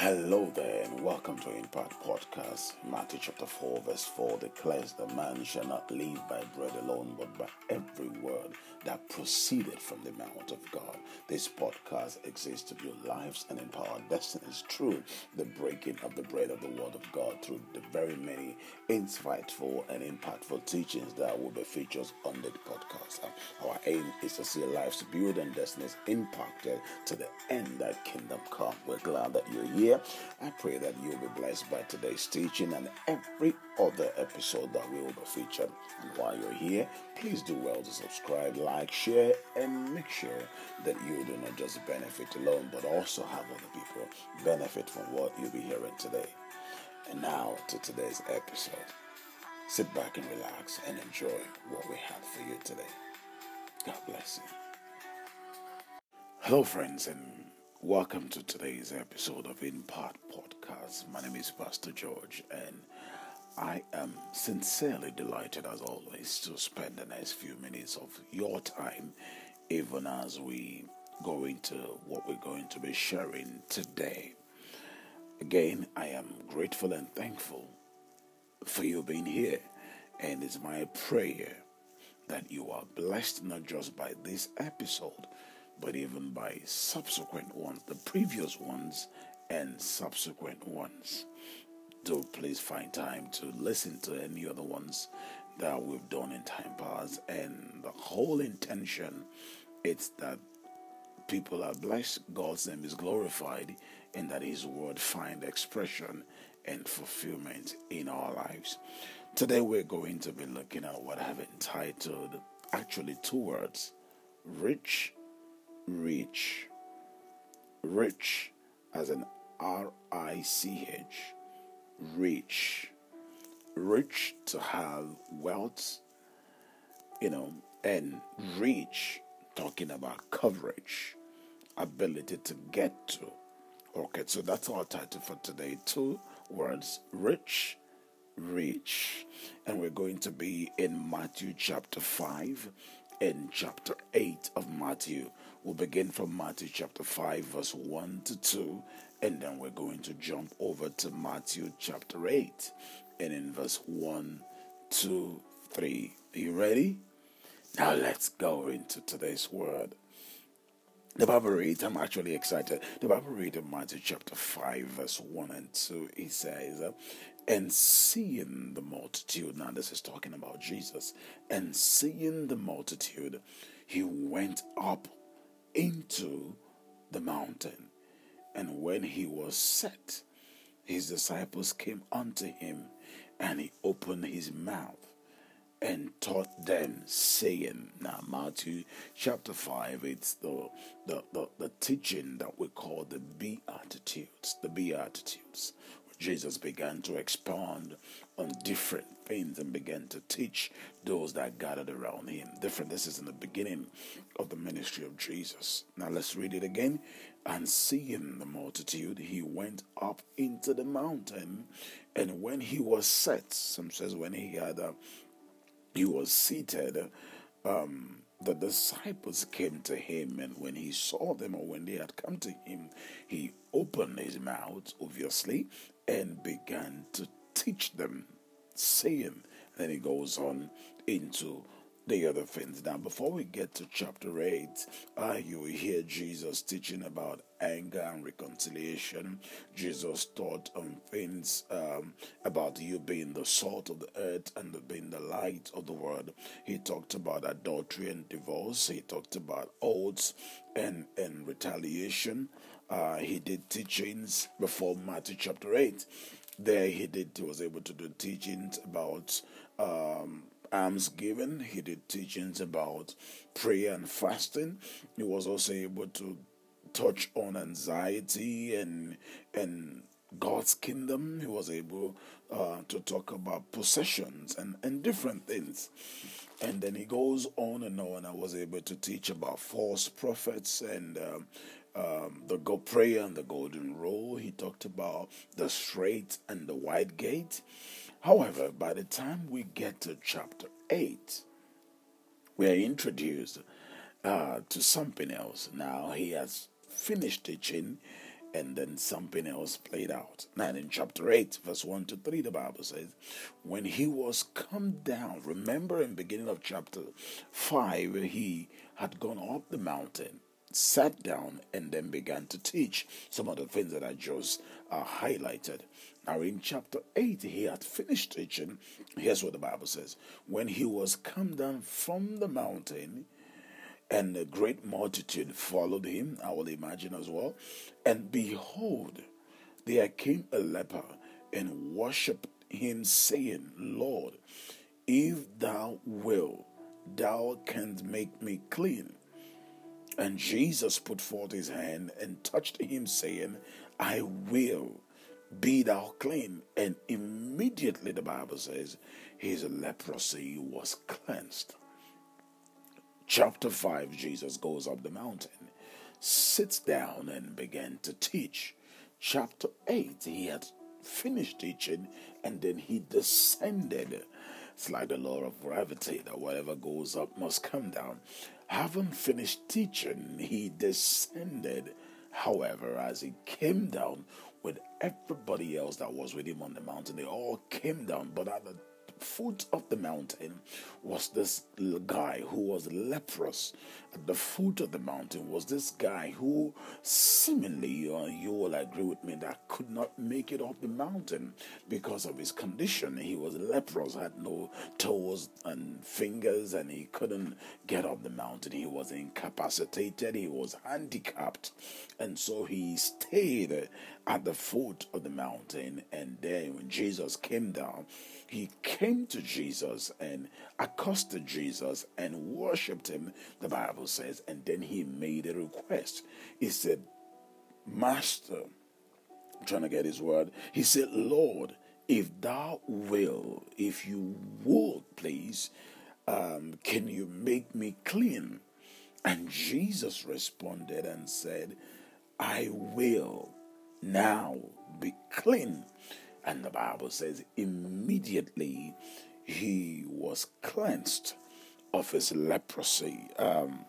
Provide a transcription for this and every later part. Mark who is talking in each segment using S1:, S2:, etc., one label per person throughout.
S1: Hello there, and welcome to Impact Podcast. Matthew chapter 4, verse 4 declares the man shall not live by bread alone, but by every word that proceeded from the mouth of God. This podcast exists to build lives and empower destinies through the breaking of the bread of the Word of God through the very many insightful and impactful teachings that will be featured on the podcast. Our aim is to see lives built and destinies impacted to the end that kingdom come. We're glad that you're here here. I pray that you'll be blessed by today's teaching and every other episode that we will be featured. And while you're here, please do well to subscribe, like, share, and make sure that you do not just benefit alone, but also have other people benefit from what you'll be hearing today. And now to today's episode. Sit back and relax and enjoy what we have for you today. God bless you. Hello, friends, and Welcome to today's episode of Impact Podcast. My name is Pastor George, and I am sincerely delighted, as always, to spend the next few minutes of your time, even as we go into what we're going to be sharing today. Again, I am grateful and thankful for you being here, and it's my prayer that you are blessed not just by this episode but even by subsequent ones, the previous ones and subsequent ones. Do please find time to listen to any other ones that we've done in time past. And the whole intention is that people are blessed, God's name is glorified, and that His word find expression and fulfillment in our lives. Today we're going to be looking at what I've entitled actually two words rich rich. Rich as an R I C H. Rich. Rich to have wealth, you know, and rich talking about coverage, ability to get to. Okay, so that's our title for today. Two words rich, rich. And we're going to be in Matthew chapter 5 and chapter 8 of Matthew. We'll begin from Matthew chapter 5, verse 1 to 2, and then we're going to jump over to Matthew chapter 8, and in verse 1, 2, 3. Are you ready? Now let's go into today's word. The Bible reads, I'm actually excited. The Bible reads in Matthew chapter 5, verse 1 and 2. It says, And seeing the multitude, now this is talking about Jesus, and seeing the multitude, he went up into the mountain. And when he was set, his disciples came unto him, and he opened his mouth and taught them, saying, Now, Matthew chapter 5, it's the, the, the, the teaching that we call the Beatitudes, the Beatitudes. Jesus began to expand on different things and began to teach those that gathered around him. Different. This is in the beginning of the ministry of Jesus. Now let's read it again. And seeing the multitude, he went up into the mountain, and when he was set, some says when he had, uh, he was seated. Um, the disciples came to him, and when he saw them, or when they had come to him, he opened his mouth, obviously, and began to teach them, saying, then he goes on into the other things. Now, before we get to chapter 8, uh, you will hear Jesus teaching about anger and reconciliation. Jesus taught on things um, about you being the salt of the earth and being the light of the world. He talked about adultery and divorce. He talked about oaths and, and retaliation. Uh, he did teachings before Matthew chapter 8. There he did he was able to do teachings about um, almsgiving. He did teachings about prayer and fasting. He was also able to touch on anxiety and and God's kingdom. He was able uh, to talk about possessions and, and different things. And then he goes on and on. I was able to teach about false prophets and um, um, the go prayer and the golden rule. He talked about the straight and the wide gate. However, by the time we get to chapter 8, we are introduced uh, to something else. Now, he has finished teaching and then something else played out. Now, in chapter 8, verse 1 to 3, the Bible says, When he was come down, remember in beginning of chapter 5, he had gone up the mountain, sat down, and then began to teach some of the things that I just uh, highlighted. Now, in chapter 8, he had finished teaching. Here's what the Bible says When he was come down from the mountain, and a great multitude followed him, I will imagine as well. And behold, there came a leper and worshipped him, saying, Lord, if thou wilt, thou canst make me clean. And Jesus put forth his hand and touched him, saying, I will be thou clean. And immediately the Bible says his leprosy was cleansed. Chapter 5, Jesus goes up the mountain, sits down, and began to teach. Chapter 8, he had finished teaching and then he descended. It's like the law of gravity that whatever goes up must come down. Having finished teaching, he descended. However, as he came down with everybody else that was with him on the mountain, they all came down, but at the foot of the mountain was this guy who was leprous. At the foot of the mountain was this guy who, seemingly, uh, you will agree with me, that could not make it up the mountain because of his condition. He was leprous, had no toes and fingers, and he couldn't get up the mountain. He was incapacitated, he was handicapped, and so he stayed at the foot of the mountain. And then when Jesus came down, he came to Jesus and accosted Jesus and worshipped him, the Bible says, and then he made a request. He said, Master, I'm trying to get his word. He said, Lord, if thou will, if you would, please, um, can you make me clean? And Jesus responded and said, I will now be clean. And the Bible says, immediately he was cleansed of his leprosy. Um,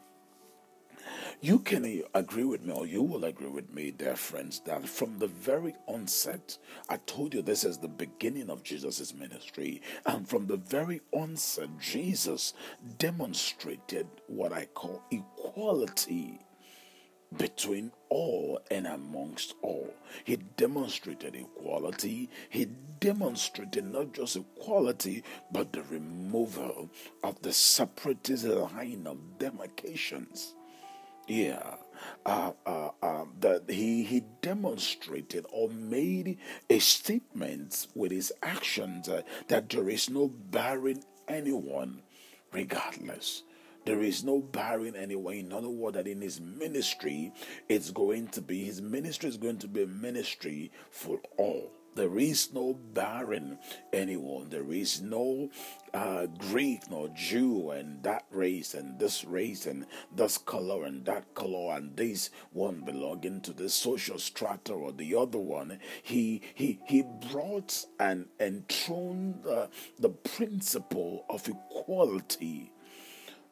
S1: you can agree with me, or you will agree with me, dear friends, that from the very onset, I told you this is the beginning of Jesus' ministry. And from the very onset, Jesus demonstrated what I call equality between all and amongst all. He demonstrated equality. He demonstrated not just equality, but the removal of the separatist line of demarcations. Yeah, uh, uh, uh, that he he demonstrated or made a statement with his actions uh, that there is no barring anyone, regardless. There is no barring anyway. In other words, that in his ministry, it's going to be, his ministry is going to be a ministry for all. There is no barren anyone. There is no uh, Greek nor Jew and that race and this race and this color and that color and this one belonging to this social strata or the other one. He he he brought and enthroned uh, the principle of equality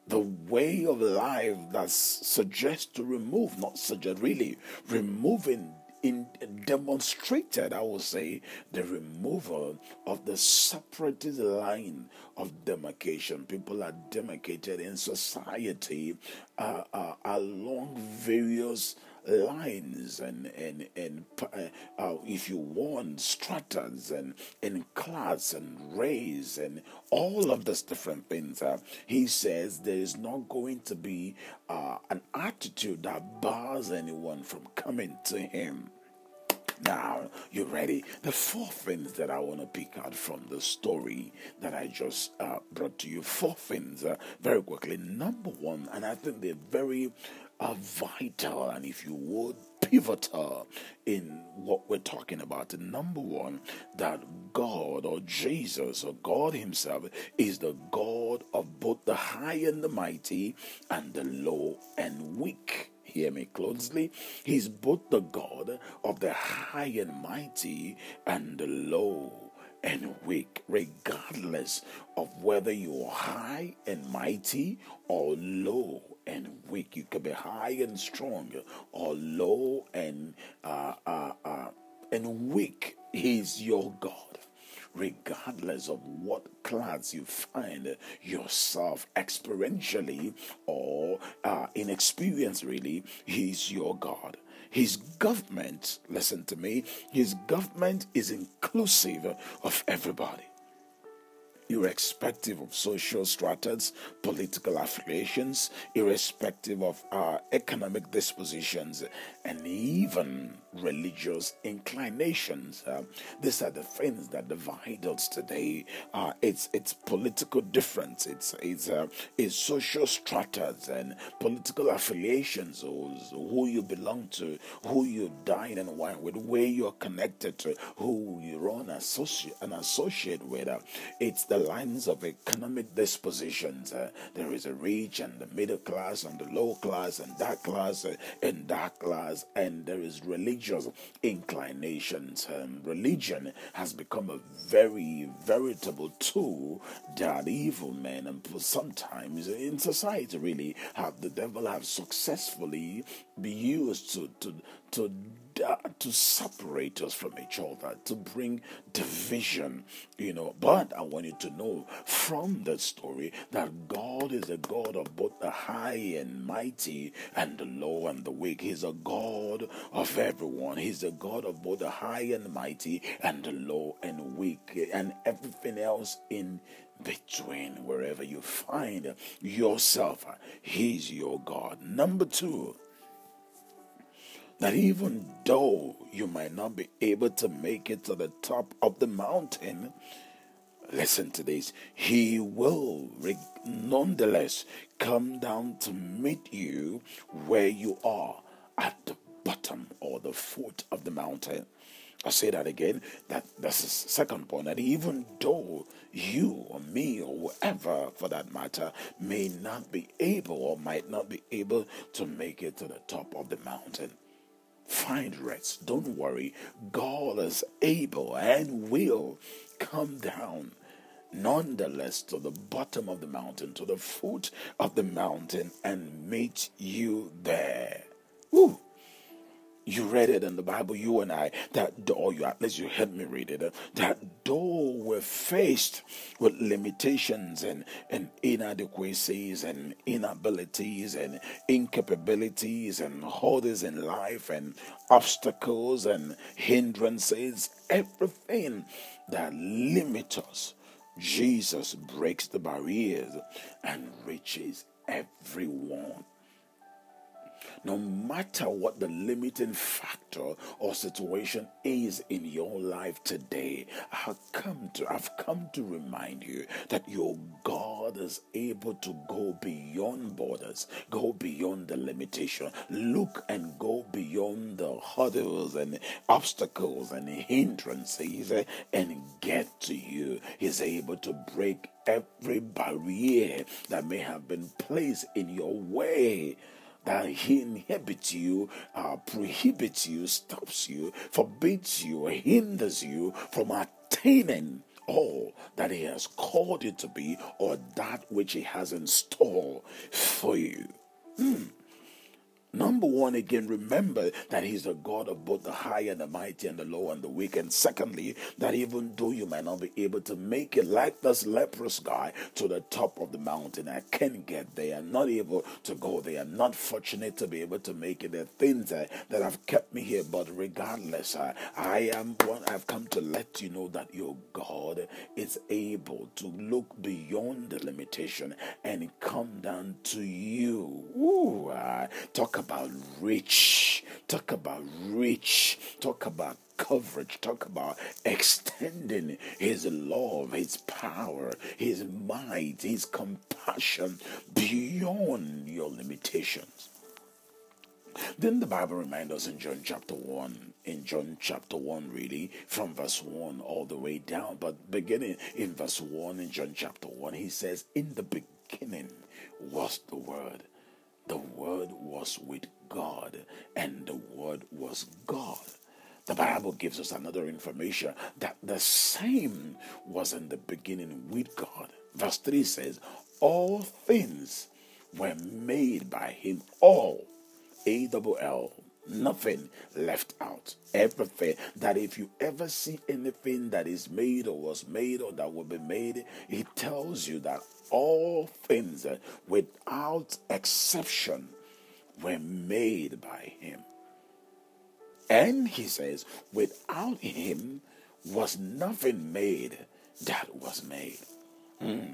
S1: the way of life that suggests to remove, not suggest, really removing in demonstrated, I would say, the removal of the separatist line of demarcation. People are demarcated in society uh, uh, along various lines and and and uh, uh, if you want stratas and and class and rays and all of these different things uh, he says there is not going to be uh, an attitude that bars anyone from coming to him now, you ready? The four things that I want to pick out from the story that I just uh, brought to you. Four things, uh, very quickly. Number one, and I think they're very are vital and, if you would, pivotal in what we're talking about. And number one, that God or Jesus or God Himself is the God of both the high and the mighty and the low and weak. Hear me closely. He's both the God of the high and mighty and the low and weak, regardless of whether you're high and mighty or low and weak. You can be high and strong or low and uh, uh, uh, and weak. He's your God regardless of what class you find yourself experientially or uh, in experience, really, He's your God. His government, listen to me, His government is inclusive of everybody irrespective of social stratas, political affiliations, irrespective of our economic dispositions, and even religious inclinations. Uh, these are the things that divide us today. Uh, it's it's political difference. It's it's uh, it's social stratas and political affiliations, or who you belong to, who you dine and wine with, where you're connected to, who you're on associate and associate with. Uh, it's the lines of economic dispositions. Uh, there is a rich and the middle class and the low class and that class uh, and that class, and there is religious inclinations. Um, religion has become a very veritable tool that evil men and sometimes in society really have the devil have successfully be used to to to to separate us from each other, to bring division, you know. But I want you to know from the story that God is a God of both the high and mighty and the low and the weak. He's a God of everyone. He's a God of both the high and mighty and the low and weak and everything else in between wherever you find yourself. He's your God. Number two, that even though you might not be able to make it to the top of the mountain, listen to this, He will nonetheless come down to meet you where you are at the bottom or the foot of the mountain. I say that again. That that's the second point. That even though you or me or whoever, for that matter, may not be able or might not be able to make it to the top of the mountain, Find rest. Don't worry. God is able and will come down nonetheless to the bottom of the mountain, to the foot of the mountain, and meet you there. Ooh. You read it in the Bible, you and I, that door, you at least you heard me read it, uh, that door we're faced with limitations and, and inadequacies and inabilities and incapabilities and hurdles in life and obstacles and hindrances, everything that limits us. Jesus breaks the barriers and reaches everyone no matter what the limiting factor or situation is in your life today, I've come to I've come to remind you that your God is able to go beyond borders, go beyond the limitation, look and go beyond the hurdles and obstacles and hindrances and get to you. He's able to break every barrier that may have been placed in your way that he inhibits you, uh, prohibits you, stops you, forbids you, hinders you from attaining all that he has called you to be or that which he has in store for you. Hmm. Number one, again, remember that He's a God of both the high and the mighty and the low and the weak. And secondly, that even though you might not be able to make it like this leprous guy to the top of the mountain, I can get there. I'm not able to go there. I'm not fortunate to be able to make it. There are things that, that have kept me here. But regardless, I, I am one. I've come to let you know that your God is able to look beyond the limitation and come down to you. Ooh, uh, talk about about rich. Talk about rich. Talk about coverage. Talk about extending His love, His power, His might, His compassion beyond your limitations. Then the Bible reminds us in John chapter 1, in John chapter 1, really, from verse 1 all the way down. But beginning in verse 1 in John chapter 1, he says, In the beginning was the Word the Word was with God, and the Word was God. The Bible gives us another information that the same was in the beginning with God. Verse 3 says, All things were made by him. All. A double L. Nothing left out. Everything that if you ever see anything that is made or was made or that will be made, it tells you that all things without exception were made by him. And he says, without him was nothing made that was made. Hmm.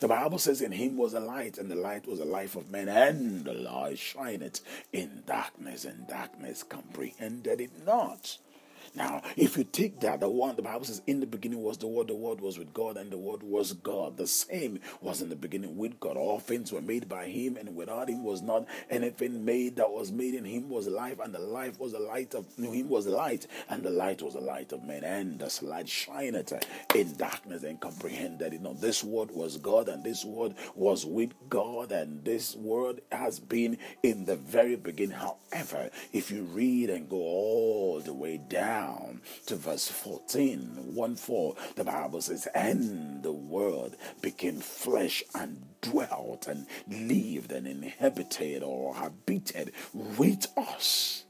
S1: The Bible says, In him was a light, and the light was the life of men, and the light shineth in darkness, and darkness comprehended it not. Now, if you take that, the one, the Bible says, in the beginning was the Word, the Word was with God, and the Word was God. The same was in the beginning with God. All things were made by Him, and without Him was not anything made that was made. In Him was life, and the life was the light of Him was the light, and the light was the light of men. And the light shineth in darkness and comprehended it. Now, this Word was God, and this Word was with God, and this Word has been in the very beginning. However, if you read and go all the way down, down to verse 14, 1 4, the Bible says, And the Word became flesh and dwelt and lived and inhabited or habited with us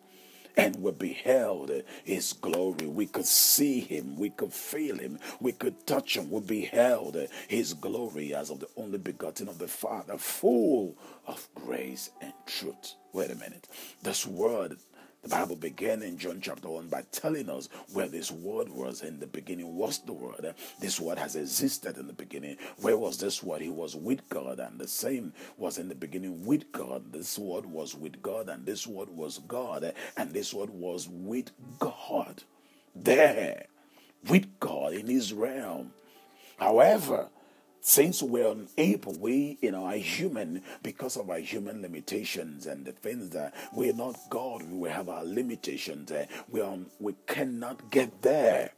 S1: and we beheld his glory. We could see him, we could feel him, we could touch him. We beheld his glory as of the only begotten of the Father, full of grace and truth. Wait a minute. This word the Bible began in John chapter 1 by telling us where this word was in the beginning was the word. This word has existed in the beginning. Where was this word? He was with God, and the same was in the beginning with God. This word was with God, and this word was God, and this word was with God. There, with God in his realm. However, since we're unable, we, you know, are human because of our human limitations and the things that we're not God, we have our limitations. Uh, we, are, we cannot get there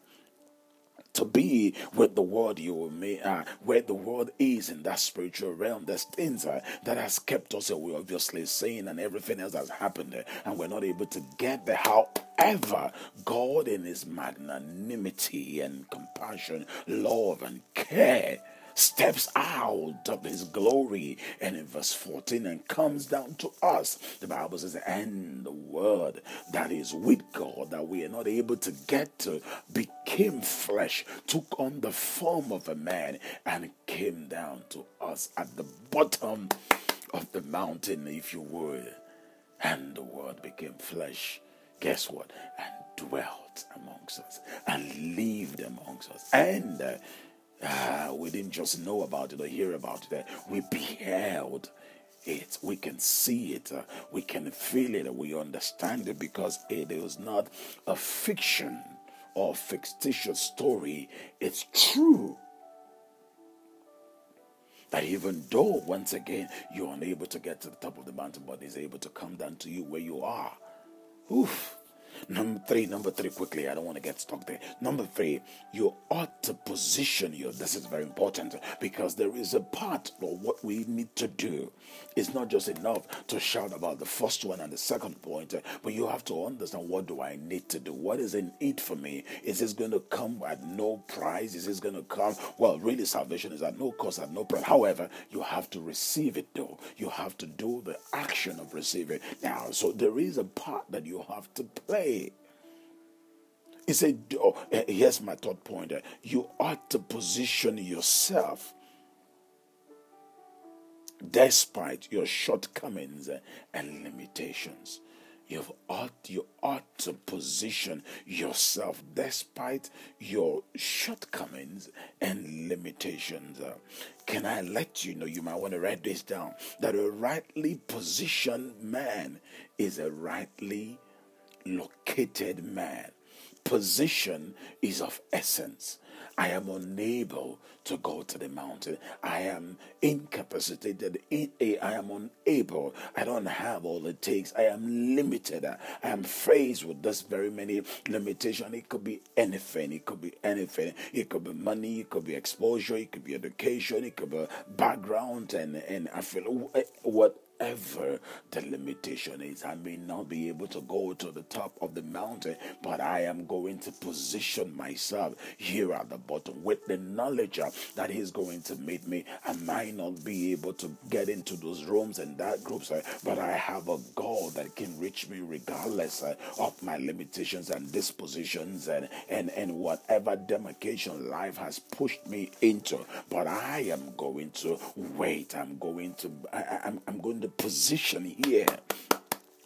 S1: to be with the world you may uh, where the world is in that spiritual realm. There's things uh, that has kept us away obviously saying and everything else has happened uh, and we're not able to get there. However god in his magnanimity and compassion love and care steps out of his glory. And in verse 14, and comes down to us. The Bible says, and the word that is with God that we are not able to get to became flesh, took on the form of a man, and came down to us at the bottom of the mountain, if you would. And the word became flesh. Guess what? And dwelt amongst us and lived amongst us. And uh, Ah, we didn't just know about it or hear about it. We beheld it. We can see it. Uh, we can feel it. We understand it because it is not a fiction or fictitious story. It's true. That even though, once again, you're unable to get to the top of the mountain, but is able to come down to you where you are. Oof. Number three, number three, quickly. I don't want to get stuck there. Number three, you ought to position you. This is very important because there is a part of what we need to do. It's not just enough to shout about the first one and the second point, but you have to understand what do I need to do? What is in it for me? Is this going to come at no price? Is this going to come? Well, really, salvation is at no cost, at no price. However, you have to receive it though. You have to do the action of receiving. Now, so there is a part that you have to play way. He said, oh, eh, here's my third point. Eh, you ought to position yourself despite your shortcomings eh, and limitations. You ought, you ought to position yourself despite your shortcomings and limitations. Can I let you know? You might want to write this down that a rightly positioned man is a rightly located man. Position is of essence. I am unable to go to the mountain. I am incapacitated. I am unable. I don't have all it takes. I am limited. I am faced with this very many limitations. It could be anything. It could be anything. It could be money. It could be exposure. It could be education. It could be background. And, and I feel eh, what whatever the limitation is. I may not be able to go to the top of the mountain, but I am going to position myself here at the bottom with the knowledge that He's going to meet me. I might not be able to get into those rooms and that groups, but I have a God that can reach me regardless of my limitations and dispositions and, and, and whatever demarcation life has pushed me into. But I am going to wait. I'm going to I, I'm, I'm going to position here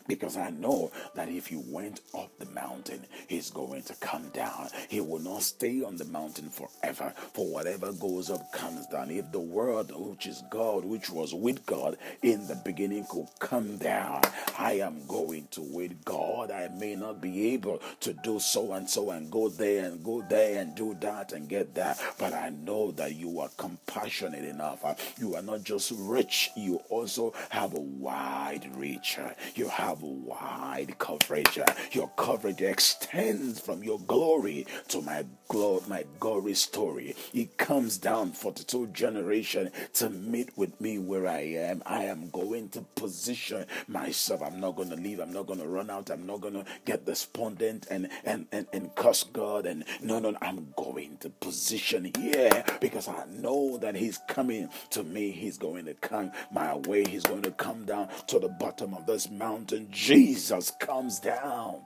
S1: because I know that if he went up the mountain, he's going to come down. He will not stay on the mountain forever. For whatever goes up comes down. If the word, which is God, which was with God in the beginning, could come down, I am going to with God. I may not be able to do so and so and go there and go there and do that and get that. But I know that you are compassionate enough. You are not just rich, you also have a wide reach. You have have wide coverage. Your coverage extends from your glory to my glory, my glory story. It comes down 42 generation to meet with me where I am. I am going to position myself. I'm not going to leave. I'm not going to run out. I'm not going to get despondent and, and, and, and curse God. And no, no, I'm going to position here because I know that He's coming to me. He's going to come my way. He's going to come down to the bottom of this mountain Jesus comes down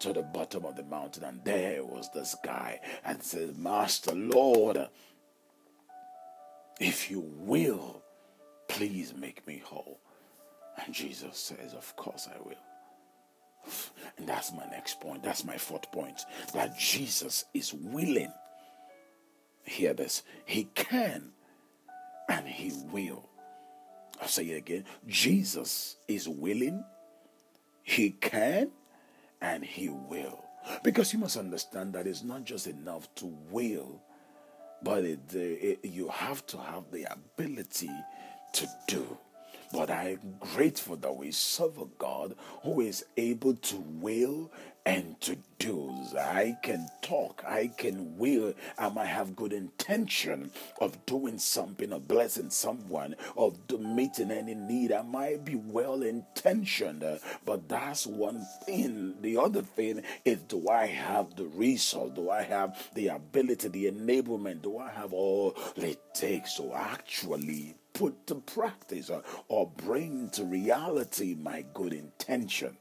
S1: to the bottom of the mountain, and there was this guy and says, Master, Lord, if you will, please make me whole. And Jesus says, Of course I will. And that's my next point. That's my fourth point. That Jesus is willing. Hear this. He can and he will. I'll say it again. Jesus is willing he can and He will. Because you must understand that it's not just enough to will, but it, it, you have to have the ability to do. But I'm grateful that we serve a God who is able to will and to do. I can talk, I can will, I might have good intention of doing something, of blessing someone, of meeting any need. I might be well intentioned, but that's one thing. The other thing is do I have the resource? Do I have the ability, the enablement? Do I have all it takes to actually put to practice or, or bring to reality my good intention?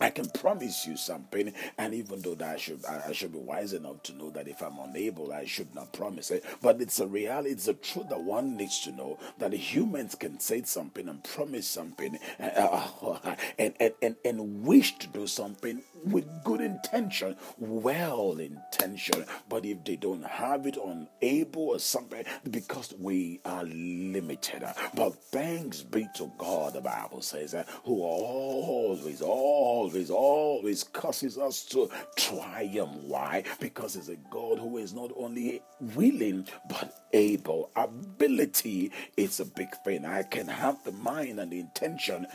S1: I can promise you something, and even though that I should I should be wise enough to know that if I'm unable, I should not promise it. But it's a reality, it's a truth that one needs to know that humans can say something and promise something and, and, and, and wish to do something with good intention, well intention. But if they don't have it, unable or something, because we are limited. But thanks be to God, the Bible says, that who always, always always, always causes us to triumph. Why? Because it's a God who is not only willing but able. Ability is a big thing. I can have the mind and the intention,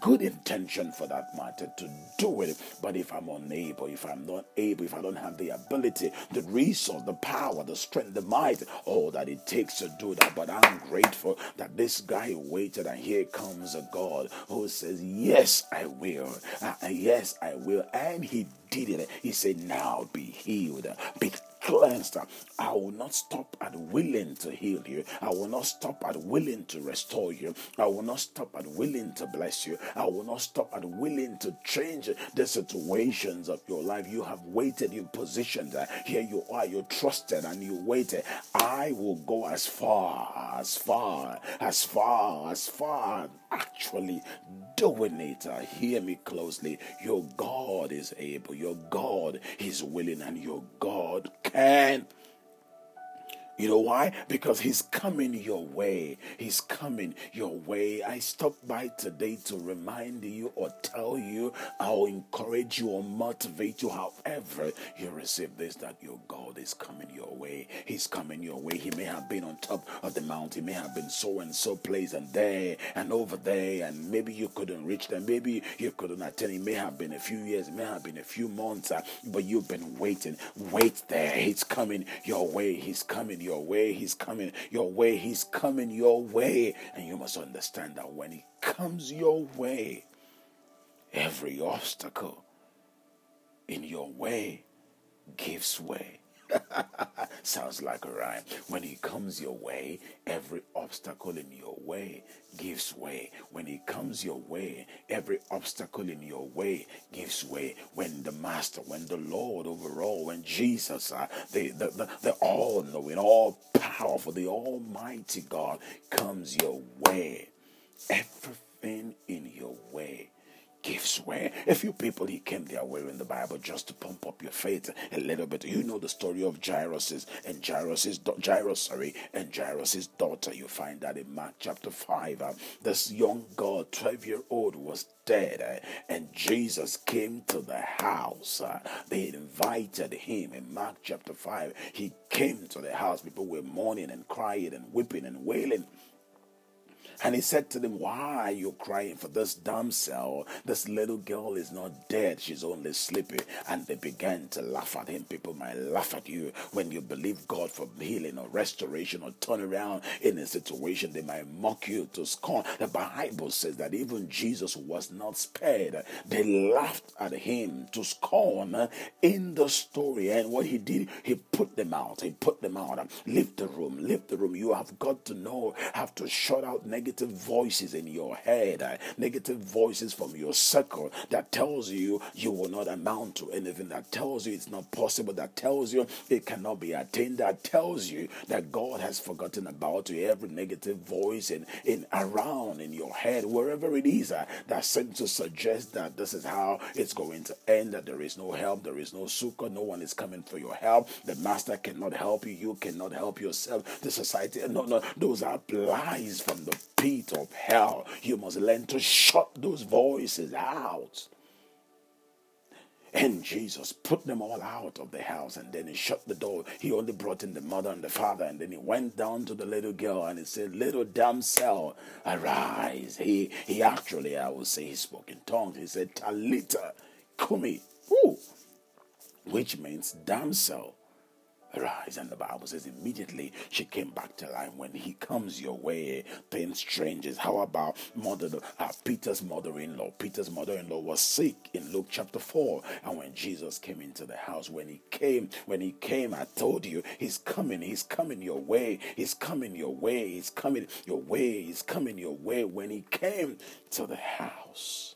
S1: good intention for that matter, to do it. But if I'm unable, if I'm not able, if I don't have the ability, the resource, the power, the strength, the might, all that it takes to do that. But I'm grateful that this guy waited, and here comes a God who says, Yes, I will. Uh, yes, I will. And he did it. He said, Now be healed, be cleansed. I will not stop at willing to heal you. I will not stop at willing to restore you. I will not stop at willing to bless you. I will not stop at willing to change the situations of your life. You have waited, you positioned. Here you are, you trusted and you waited. I will go as far, as far, as far, as far, actually doing it. Uh, hear me closely. Your God is able, your God is willing, and your God can you know why? Because he's coming your way. He's coming your way. I stopped by today to remind you or tell you, I'll encourage you or motivate you, however you receive this, that your God is coming your way. He's coming your way. He may have been on top of the mountain, he may have been so and so place and there and over there, and maybe you couldn't reach them. Maybe you couldn't attend. It may have been a few years, it may have been a few months, uh, but you've been waiting. Wait there. He's coming your way. He's coming your way. He's coming your way. He's coming your way. And you must understand that when He comes your way, every obstacle in your way gives way. Sounds like a rhyme. When he comes your way, every obstacle in your way gives way. When he comes your way, every obstacle in your way gives way. When the Master, when the Lord overall, when Jesus, uh, the, the, the, the all knowing, all powerful, the Almighty God comes your way, everything in your way gives way. A few people he came their way in the Bible just to pump up your faith a little bit. You know the story of Jairus and Jairus's Jairus, sorry, and Jairus's daughter. You find that in Mark chapter five. Uh, this young girl, twelve year old, was dead, uh, and Jesus came to the house. Uh, they invited him in Mark chapter five. He came to the house. People were mourning and crying and weeping and wailing. And he said to them, Why are you crying for this damsel? This little girl is not dead, she's only sleeping. And they began to laugh at him. People might laugh at you when you believe God for healing or restoration or turn around in a situation. They might mock you to scorn. The Bible says that even Jesus was not spared. They laughed at him to scorn in the story. And what he did, he put them out. He put them out. Leave the room. Leave the room. You have got to know, have to shut out negative negative voices in your head, uh, negative voices from your circle that tells you you will not amount to anything, that tells you it's not possible, that tells you it cannot be attained, that tells you that God has forgotten about you. Every negative voice in, in around in your head, wherever it is, uh, that seems to suggest that this is how it's going to end, that there is no help, there is no succor, no one is coming for your help. The master cannot help you, you cannot help yourself. The society, no, no, those are lies from the pit of hell. You must learn to shut those voices out. And Jesus put them all out of the house and then he shut the door. He only brought in the mother and the father and then he went down to the little girl and he said, Little damsel, arise. He he actually, I would say, he spoke in tongues. He said, Talita, kumi, Woo. which means damsel Arise. And the Bible says immediately she came back to life. When he comes your way, things changes. How about mother, uh, Peter's mother-in-law? Peter's mother-in-law was sick in Luke chapter 4. And when Jesus came into the house, when he came, when he came, I told you, he's coming, he's coming your way, he's coming your way, he's coming your way, he's coming your way. When he came to the house,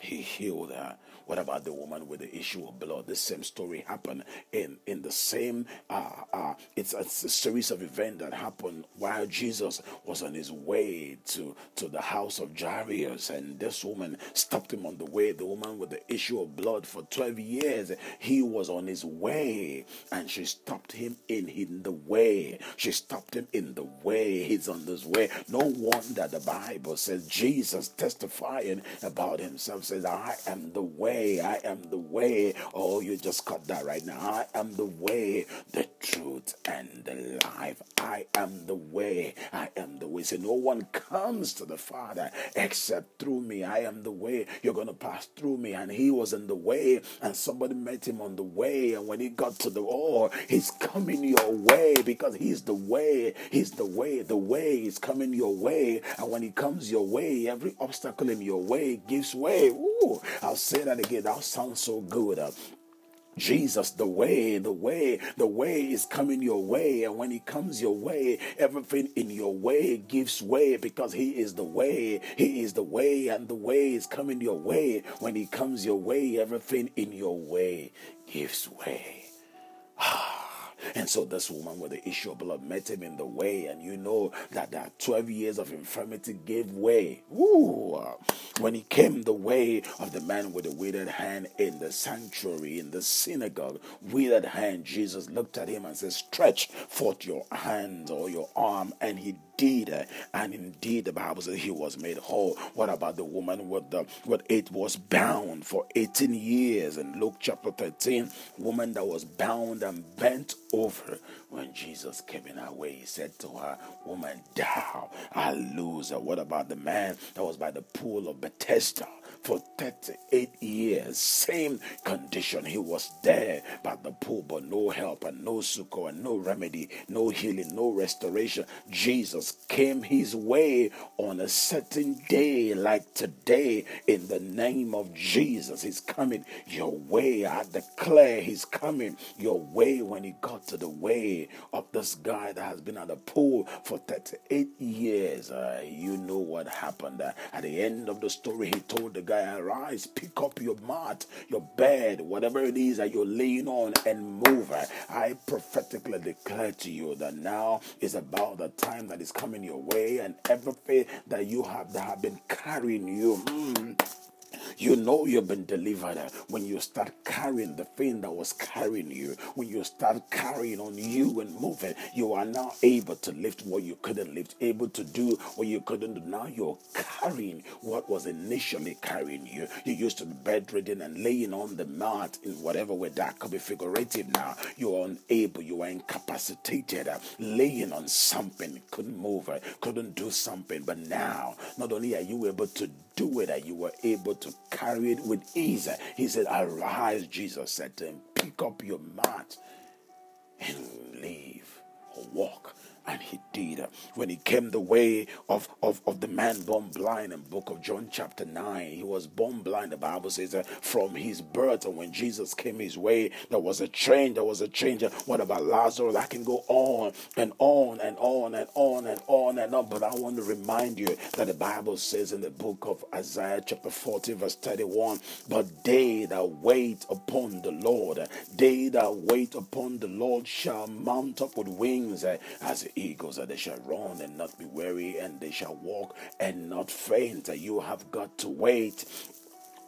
S1: he healed her what about the woman with the issue of blood? The same story happened in in the same. Uh, uh, it's, it's a series of events that happened while Jesus was on his way to to the house of Jairus, and this woman stopped him on the way. The woman with the issue of blood for twelve years, he was on his way, and she stopped him in, in the way. She stopped him in the way. He's on this way. No wonder the Bible says Jesus testifying about himself says, "I am the way." Way. I am the way. Oh, you just cut that right now. I am the way, the truth, and the life. I am the way. I am the way. So no one comes to the Father except through me. I am the way. You're going to pass through me. And he was in the way, and somebody met him on the way. And when he got to the oh, he's coming your way because he's the way. He's the way. The way is coming your way. And when he comes your way, every obstacle in your way gives way. Ooh, I'll say that again. That sounds so good. Uh, Jesus, the way, the way, the way is coming your way. And when He comes your way, everything in your way gives way because He is the way. He is the way, and the way is coming your way. When He comes your way, everything in your way gives way. And so this woman with the issue of blood met him in the way, and you know that that 12 years of infirmity gave way. Woo! Uh, when he came the way of the man with the withered hand in the sanctuary, in the synagogue, withered hand, Jesus looked at him and said, Stretch forth your hand or your arm, and he did. Uh, and indeed, the Bible says he was made whole. What about the woman with the what it was bound for 18 years in Luke chapter 13? Woman that was bound and bent over. When Jesus came in her way, he said to her, Woman, thou a loser. What about the man that was by the pool of Bethesda? For 38 years. Same condition. He was there by the pool, but no help and no succor and no remedy, no healing, no restoration. Jesus came his way on a certain day like today in the name of Jesus. He's coming your way. I declare he's coming your way when he got to the way of this guy that has been at the pool for 38 years. Uh, you know what happened. Uh, at the end of the story, he told the guy, Arise, pick up your mat, your bed, whatever it is that you're laying on, and move. I prophetically declare to you that now is about the time that is coming your way, and everything that you have that have been carrying you. Mm, you know you've been delivered when you start carrying the thing that was carrying you. When you start carrying on you and moving, you are now able to lift what you couldn't lift, able to do what you couldn't do. Now you're carrying what was initially carrying you. You used to be bedridden and laying on the mat in whatever way that could be figurative now. You are unable, you are incapacitated, laying on something, couldn't move, couldn't do something. But now, not only are you able to do it, that you were able to carry it with ease. He said, Arise, Jesus said to him, pick up your mat and leave or walk and he did. When he came the way of, of, of the man born blind in book of John chapter 9, he was born blind, the Bible says, uh, from his birth. And when Jesus came his way, there was a change, there was a change. What about Lazarus? I can go on and on and on and on and on and on. But I want to remind you that the Bible says in the book of Isaiah chapter 40 verse 31, but they that wait upon the Lord, they that wait upon the Lord shall mount up with wings uh, as eagles, that they shall run and not be weary, and they shall walk and not faint. You have got to wait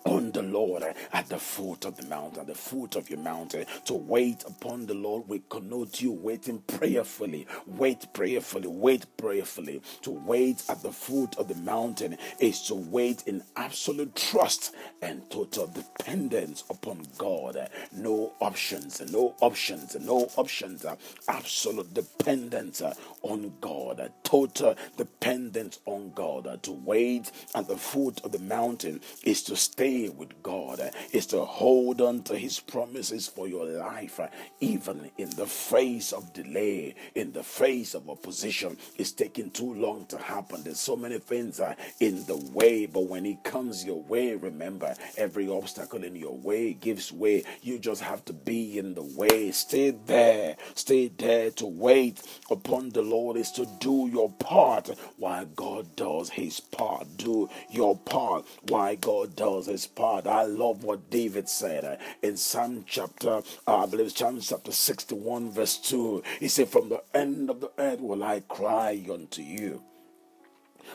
S1: on the Lord at the foot of the mountain, the foot of your mountain. To wait upon the Lord we connote you waiting prayerfully. Wait prayerfully. Wait prayerfully. To wait at the foot of the mountain is to wait in absolute trust and total dependence upon God. No options, no options, no options. Absolute dependence on God. Total dependence on God. To wait at the foot of the mountain is to stay with God is to hold on to His promises for your life, even in the face of delay, in the face of opposition. It's taking too long to happen. There's so many things uh, in the way, but when it comes your way, remember every obstacle in your way gives way. You just have to be in the way. Stay there. Stay there to wait upon the Lord is to do your part while God does His part. Do your part while God does His part. I love what David said uh, in Psalm chapter, uh, I believe Psalm chapter 61, verse 2. He said, From the end of the earth will I cry unto you.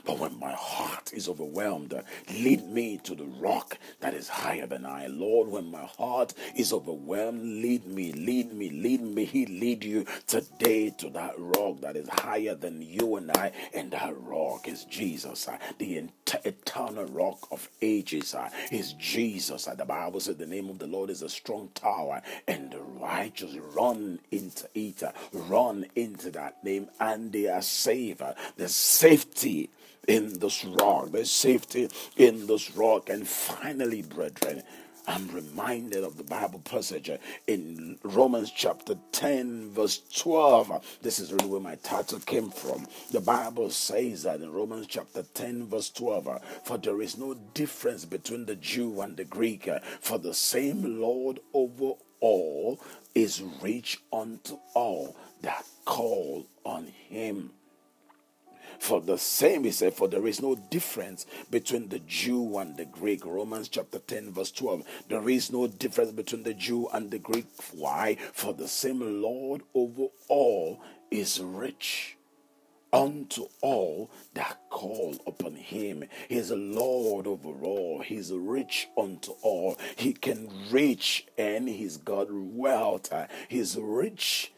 S1: But when my heart is overwhelmed, lead me to the rock that is higher than I. Lord, when my heart is overwhelmed, lead me, lead me, lead me. He lead you today to that rock that is higher than you and I. And that rock is Jesus, the eternal rock of ages is Jesus. The Bible says the name of the Lord is a strong tower, and the righteous run into it, run into that name, and they are saved. The safety in this rock. There's safety in this rock. And finally, brethren, I'm reminded of the Bible passage in Romans chapter 10, verse 12. This is really where my title came from. The Bible says that in Romans chapter 10, verse 12, for there is no difference between the Jew and the Greek, for the same Lord over all is rich unto all that call on him. For the same, he said, for there is no difference between the Jew and the Greek. Romans chapter 10, verse 12. There is no difference between the Jew and the Greek. Why? For the same Lord over all is rich unto all that call upon him. He's a Lord over all. He's rich unto all. He can reach and he's got wealth. He's rich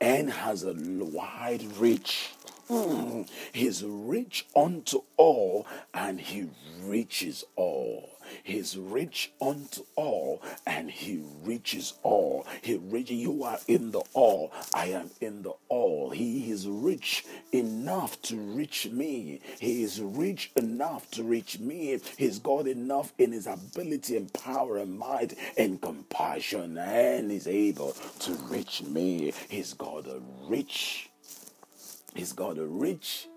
S1: and has a wide reach. Mm. He's rich unto all and he reaches all. He's rich unto all, and He reaches all. He rich, You are in the all. I am in the all. He is rich enough to reach me. He is rich enough to reach me. He's God enough in His ability and power and might and compassion, and is able to reach me. He's God a rich. He's got a rich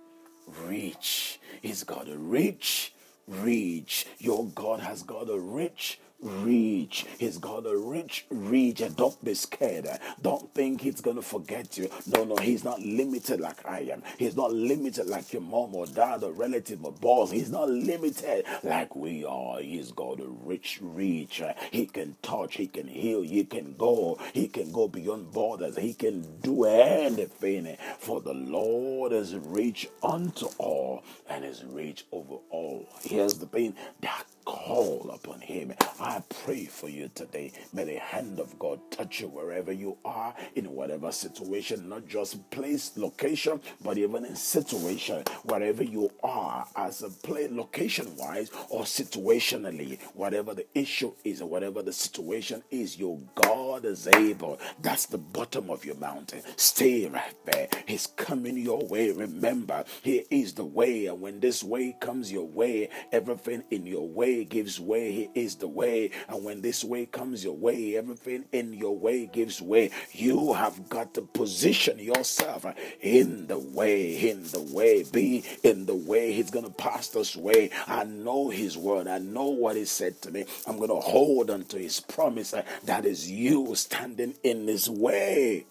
S1: reach. He's got a rich reach. Your God has got a rich reach. He's got a rich reach. And don't be scared. Don't think he's going to forget you. No, no, he's not limited like I am. He's not limited like your mom or dad or relative or boss. He's not limited like we are. He's got a rich reach. He can touch, he can heal, he can go, he can go beyond borders. He can do anything. For the Lord is rich unto all and is rich over all. Here's the thing that call upon him. I pray for you today. May the hand of God touch you wherever you are, in whatever situation, not just place, location, but even in situation, wherever you are, as a place, location wise or situationally, whatever the issue is or whatever the situation is, your God is able. That's the bottom of your mountain. Stay right there. He's coming your way. Remember, He is the way, and when this way comes your way, everything in your way gives way. He is the way. And when this way comes your way, everything in your way gives way. You have got to position yourself in the way, in the way. Be in the way. He's going to pass this way. I know His word. I know what He said to me. I'm going to hold on to His promise. That is you standing in His way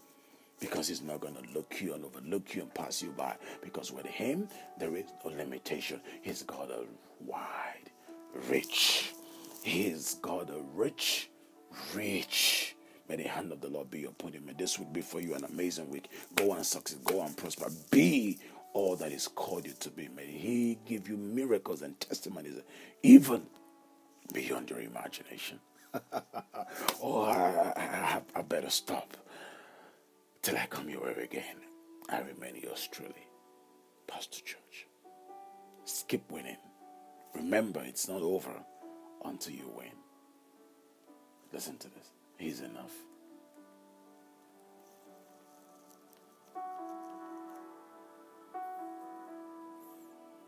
S1: because he's not going to look you and overlook you and pass you by. Because with him, there is no limitation. He's got a wide rich. He's God a rich, rich. May the hand of the Lord be upon you. May this week be for you an amazing week. Go and succeed, go and prosper. Be all that is called you to be. May He give you miracles and testimonies, even beyond your imagination. oh, I, I, I, better stop till I come your way again. I remain yours truly, Pastor Church. Skip winning. Remember, it's not over until you win. Listen to this. He's enough.